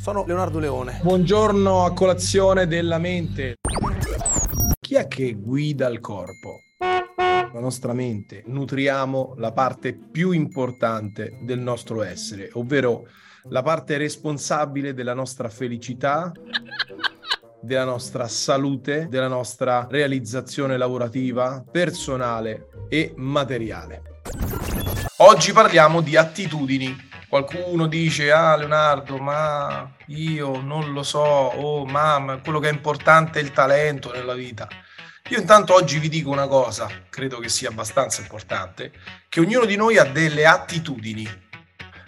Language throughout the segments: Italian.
Sono Leonardo Leone. Buongiorno a colazione della mente. Chi è che guida il corpo? La nostra mente. Nutriamo la parte più importante del nostro essere, ovvero la parte responsabile della nostra felicità, della nostra salute, della nostra realizzazione lavorativa, personale e materiale. Oggi parliamo di attitudini Qualcuno dice, ah Leonardo, ma io non lo so, oh mamma, quello che è importante è il talento nella vita. Io intanto oggi vi dico una cosa, credo che sia abbastanza importante, che ognuno di noi ha delle attitudini.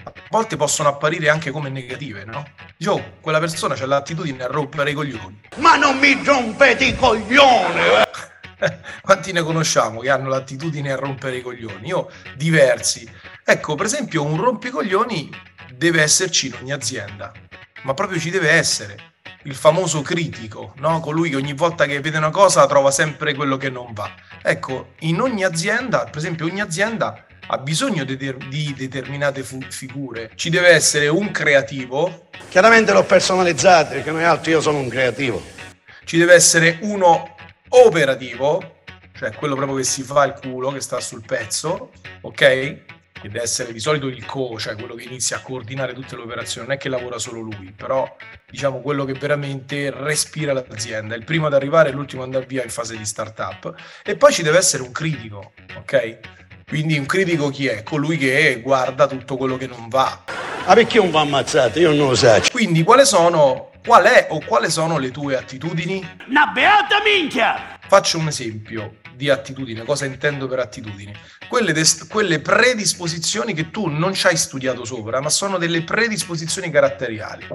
A volte possono apparire anche come negative, no? Io, quella persona ha l'attitudine a rompere i coglioni. Ma non mi rompete i coglioni! Quanti ne conosciamo che hanno l'attitudine a rompere i coglioni? Io diversi Ecco, per esempio, un rompicoglioni deve esserci in ogni azienda, ma proprio ci deve essere. Il famoso critico, no? colui che ogni volta che vede una cosa trova sempre quello che non va. Ecco, in ogni azienda, per esempio, ogni azienda ha bisogno di, di determinate fu- figure. Ci deve essere un creativo. Chiaramente l'ho personalizzato perché noi altri io sono un creativo. Ci deve essere uno operativo, cioè quello proprio che si fa il culo, che sta sul pezzo, ok? Deve essere di solito il co, cioè quello che inizia a coordinare tutte le operazioni, non è che lavora solo lui, però diciamo quello che veramente respira l'azienda, il primo ad arrivare e l'ultimo ad andare via in fase di startup. E poi ci deve essere un critico, ok? Quindi un critico chi è? Colui che guarda tutto quello che non va. Ma perché non va ammazzato? Io non lo so. Quindi quale sono, qual è o quali sono le tue attitudini? Una beata minchia! Faccio un esempio di attitudine, cosa intendo per attitudini? Quelle, des- quelle predisposizioni che tu non ci hai studiato sopra, ma sono delle predisposizioni caratteriali.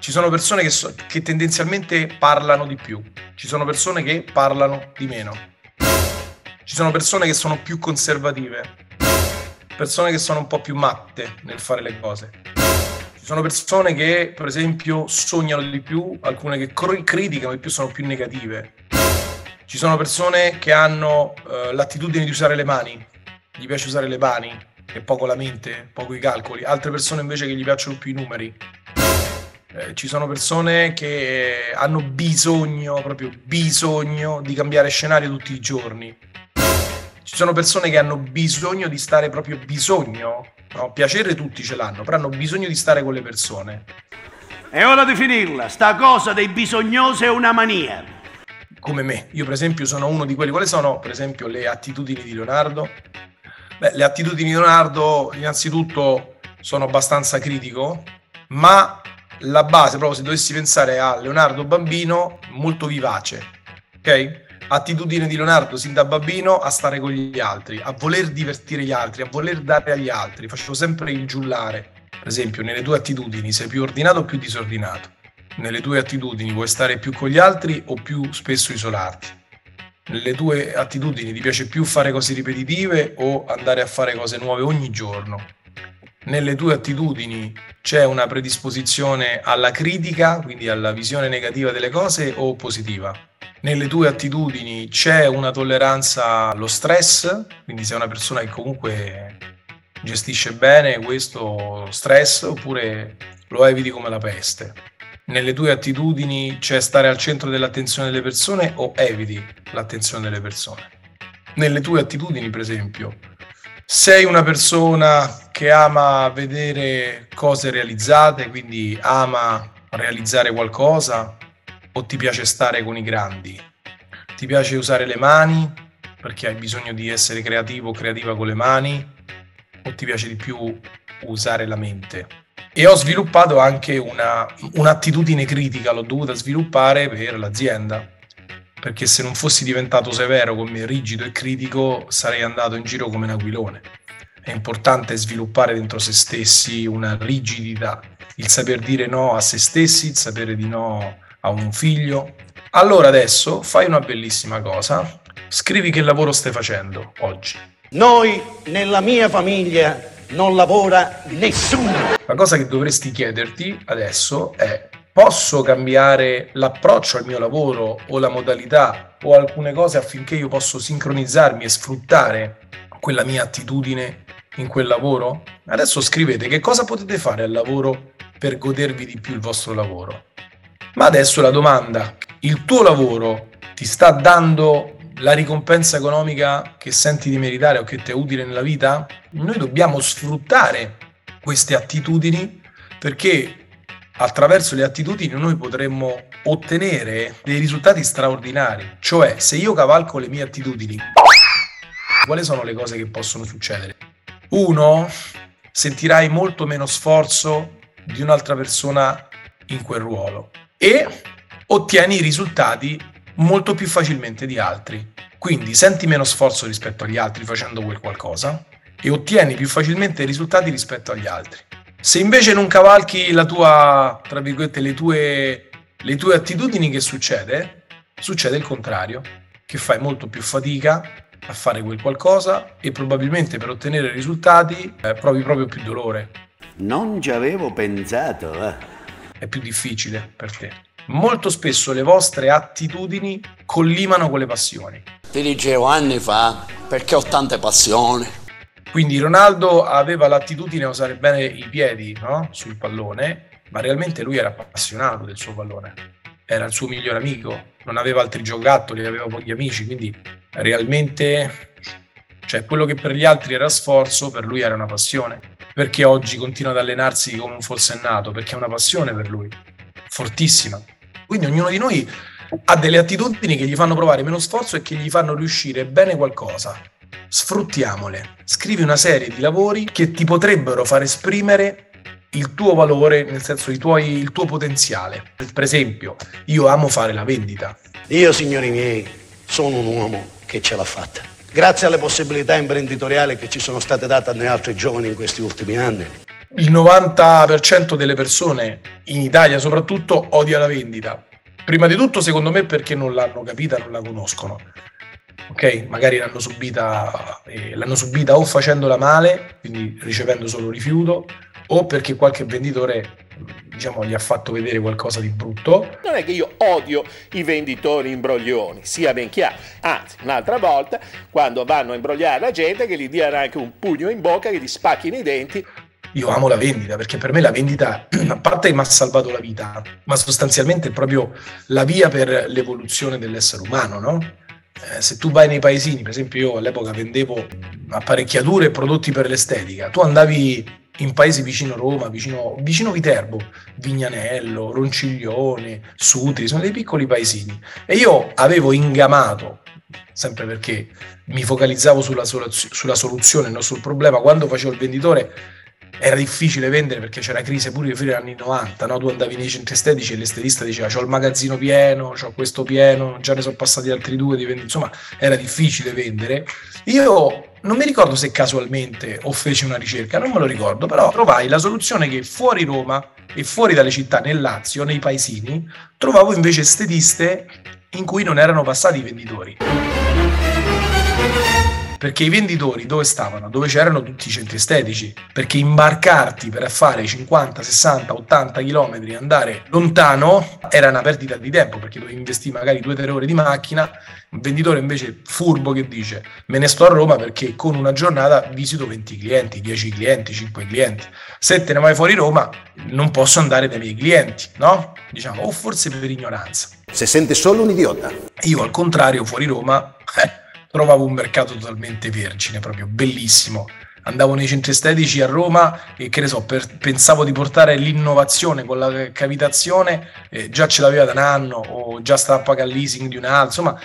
Ci sono persone che, so- che tendenzialmente parlano di più, ci sono persone che parlano di meno, ci sono persone che sono più conservative, persone che sono un po' più matte nel fare le cose. Sono persone che, per esempio, sognano di più, alcune che cr- criticano di più, sono più negative. Ci sono persone che hanno uh, l'attitudine di usare le mani, gli piace usare le mani e poco la mente, poco i calcoli. Altre persone invece che gli piacciono più i numeri. Eh, ci sono persone che hanno bisogno, proprio bisogno, di cambiare scenario tutti i giorni. Ci sono persone che hanno bisogno di stare proprio bisogno. No? Piacere tutti ce l'hanno, però hanno bisogno di stare con le persone. È ora di finirla, sta cosa dei bisognosi è una mania come me. Io per esempio sono uno di quelli, quali sono per esempio le attitudini di Leonardo? Beh, le attitudini di Leonardo innanzitutto sono abbastanza critico, ma la base, proprio se dovessi pensare a Leonardo bambino, molto vivace, ok? Attitudine di Leonardo sin da bambino a stare con gli altri, a voler divertire gli altri, a voler dare agli altri. Facevo sempre il giullare. Per esempio, nelle tue attitudini sei più ordinato o più disordinato? nelle tue attitudini vuoi stare più con gli altri o più spesso isolarti? Nelle tue attitudini ti piace più fare cose ripetitive o andare a fare cose nuove ogni giorno? Nelle tue attitudini c'è una predisposizione alla critica, quindi alla visione negativa delle cose o positiva? Nelle tue attitudini c'è una tolleranza allo stress, quindi sei una persona che comunque gestisce bene questo stress oppure lo eviti come la peste? nelle tue attitudini c'è stare al centro dell'attenzione delle persone o eviti l'attenzione delle persone? Nelle tue attitudini, per esempio, sei una persona che ama vedere cose realizzate, quindi ama realizzare qualcosa o ti piace stare con i grandi? Ti piace usare le mani perché hai bisogno di essere creativo o creativa con le mani o ti piace di più usare la mente? e ho sviluppato anche una, un'attitudine critica, l'ho dovuta sviluppare per l'azienda, perché se non fossi diventato severo con me, rigido e critico, sarei andato in giro come un aquilone. È importante sviluppare dentro se stessi una rigidità, il saper dire no a se stessi, il sapere di no a un figlio. Allora adesso fai una bellissima cosa, scrivi che lavoro stai facendo oggi. Noi nella mia famiglia non lavora nessuno. La cosa che dovresti chiederti adesso è posso cambiare l'approccio al mio lavoro o la modalità o alcune cose affinché io possa sincronizzarmi e sfruttare quella mia attitudine in quel lavoro? Adesso scrivete che cosa potete fare al lavoro per godervi di più il vostro lavoro. Ma adesso la domanda, il tuo lavoro ti sta dando la ricompensa economica che senti di meritare o che ti è utile nella vita? Noi dobbiamo sfruttare queste attitudini perché attraverso le attitudini noi potremmo ottenere dei risultati straordinari. Cioè, se io cavalco le mie attitudini, quali sono le cose che possono succedere? Uno, sentirai molto meno sforzo di un'altra persona in quel ruolo e ottieni i risultati molto più facilmente di altri. Quindi senti meno sforzo rispetto agli altri facendo quel qualcosa e ottieni più facilmente risultati rispetto agli altri. Se invece non cavalchi la tua, tra virgolette, le tue, le tue attitudini, che succede? Succede il contrario, che fai molto più fatica a fare quel qualcosa e probabilmente per ottenere risultati eh, provi proprio più dolore. Non ci avevo pensato. Eh. È più difficile per te. Molto spesso le vostre attitudini collimano con le passioni. Ti dicevo anni fa perché ho tante passioni. Quindi Ronaldo aveva l'attitudine a usare bene i piedi no? sul pallone, ma realmente lui era appassionato del suo pallone. Era il suo migliore amico, non aveva altri giocattoli, aveva pochi amici, quindi realmente cioè quello che per gli altri era sforzo, per lui era una passione. Perché oggi continua ad allenarsi come un forsennato? Perché è una passione per lui, fortissima. Quindi ognuno di noi ha delle attitudini che gli fanno provare meno sforzo e che gli fanno riuscire bene qualcosa sfruttiamole. Scrivi una serie di lavori che ti potrebbero far esprimere il tuo valore, nel senso tuoi, il tuo potenziale. Per esempio, io amo fare la vendita. Io, signori miei, sono un uomo che ce l'ha fatta. Grazie alle possibilità imprenditoriali che ci sono state date a altri giovani in questi ultimi anni. Il 90% delle persone, in Italia soprattutto, odia la vendita. Prima di tutto, secondo me, perché non l'hanno capita, non la conoscono ok? Magari l'hanno subita, eh, l'hanno subita o facendola male, quindi ricevendo solo rifiuto, o perché qualche venditore diciamo, gli ha fatto vedere qualcosa di brutto. Non è che io odio i venditori imbroglioni, sia ben chiaro. Anzi, un'altra volta, quando vanno a imbrogliare la gente, che gli diano anche un pugno in bocca, che gli spacchino i denti. Io amo la vendita perché per me la vendita, a parte che mi ha salvato la vita, ma sostanzialmente è proprio la via per l'evoluzione dell'essere umano, no? Eh, se tu vai nei paesini, per esempio io all'epoca vendevo apparecchiature e prodotti per l'estetica, tu andavi in paesi vicino Roma, vicino, vicino Viterbo, Vignanello, Ronciglione, Sutri, sono dei piccoli paesini. E io avevo ingamato, sempre perché mi focalizzavo sulla, sulla soluzione, non sul problema, quando facevo il venditore era difficile vendere perché c'era crisi pure fino agli anni 90, no? tu andavi nei centri estetici e l'estetista diceva ho il magazzino pieno, ho questo pieno, già ne sono passati altri due, di vendere. insomma era difficile vendere. Io non mi ricordo se casualmente o feci una ricerca, non me lo ricordo, però trovai la soluzione che fuori Roma e fuori dalle città, nel Lazio, nei paesini, trovavo invece estetiste in cui non erano passati i venditori perché i venditori dove stavano? Dove c'erano tutti i centri estetici, perché imbarcarti per fare 50, 60, 80 km e andare lontano era una perdita di tempo, perché dovevi investire magari 2-3 ore di macchina, un venditore invece furbo che dice me ne sto a Roma perché con una giornata visito 20 clienti, 10 clienti, 5 clienti, se te ne vai fuori Roma non posso andare dai miei clienti, no? Diciamo, o forse per ignoranza. Se sente solo un idiota. Io al contrario fuori Roma... Trovavo un mercato totalmente vergine, proprio bellissimo. Andavo nei centri estetici a Roma e che ne so, per, pensavo di portare l'innovazione con la cavitazione, eh, già ce l'aveva da un anno o già stava a pagare leasing di un altro, insomma,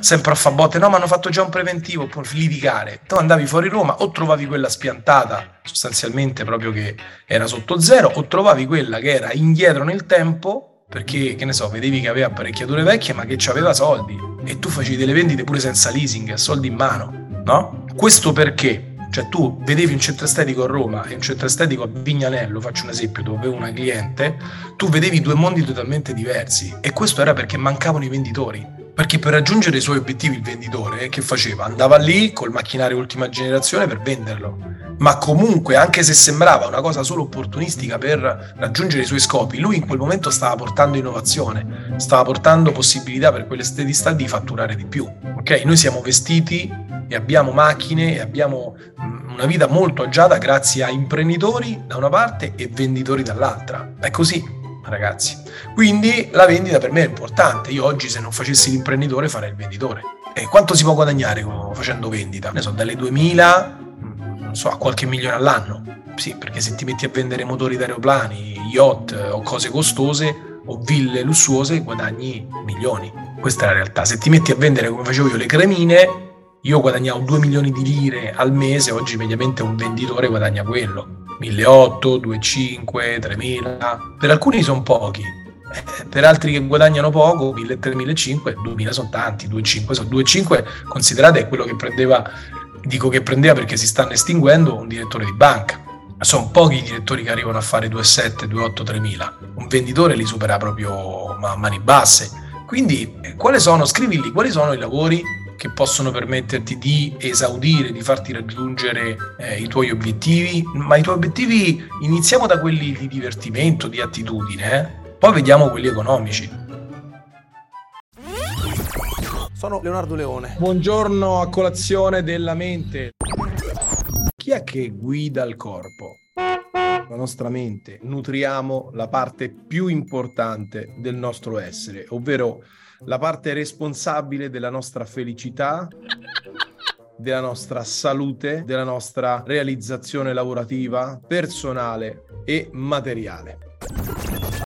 sempre a fa botte, no, ma hanno fatto già un preventivo per litigare. Tu andavi fuori Roma o trovavi quella spiantata, sostanzialmente proprio che era sotto zero, o trovavi quella che era indietro nel tempo perché che ne so, vedevi che aveva apparecchiature vecchie ma che aveva soldi e tu facevi delle vendite pure senza leasing, soldi in mano, no? Questo perché? Cioè tu vedevi un centro estetico a Roma e un centro estetico a Vignanello, faccio un esempio, dove avevo una cliente, tu vedevi due mondi totalmente diversi e questo era perché mancavano i venditori. Perché per raggiungere i suoi obiettivi il venditore che faceva? Andava lì col macchinario ultima generazione per venderlo. Ma comunque, anche se sembrava una cosa solo opportunistica per raggiungere i suoi scopi, lui in quel momento stava portando innovazione, stava portando possibilità per quelle stedistà di fatturare di più. Ok? Noi siamo vestiti e abbiamo macchine e abbiamo mm, una vita molto agiata grazie a imprenditori da una parte e venditori dall'altra. È così ragazzi. Quindi la vendita per me è importante. Io oggi se non facessi l'imprenditore farei il venditore. E quanto si può guadagnare facendo vendita? Ne so, dalle 2000 mm, so, a qualche milione all'anno. Sì, perché se ti metti a vendere motori d'aeroplani, yacht o cose costose o ville lussuose guadagni milioni. Questa è la realtà. Se ti metti a vendere come facevo io le cremine, io guadagnavo 2 milioni di lire al mese, oggi mediamente un venditore guadagna quello. 1.800, 2.500, 3.000. Per alcuni sono pochi, eh, per altri che guadagnano poco, 1.300, 1.500, 2.000 sono tanti, 2.500 sono 2.500, considerate è quello che prendeva, dico che prendeva perché si stanno estinguendo un direttore di banca. Sono pochi i direttori che arrivano a fare 2.7, 2.8, 3.000. Un venditore li supera proprio a mani basse. Quindi, eh, quali sono, scrivi lì, quali sono i lavori che possono permetterti di esaudire, di farti raggiungere eh, i tuoi obiettivi, ma i tuoi obiettivi iniziamo da quelli di divertimento, di attitudine, eh? poi vediamo quelli economici. Sono Leonardo Leone. Buongiorno a colazione della mente. Chi è che guida il corpo? La nostra mente. Nutriamo la parte più importante del nostro essere, ovvero la parte responsabile della nostra felicità, della nostra salute, della nostra realizzazione lavorativa, personale e materiale.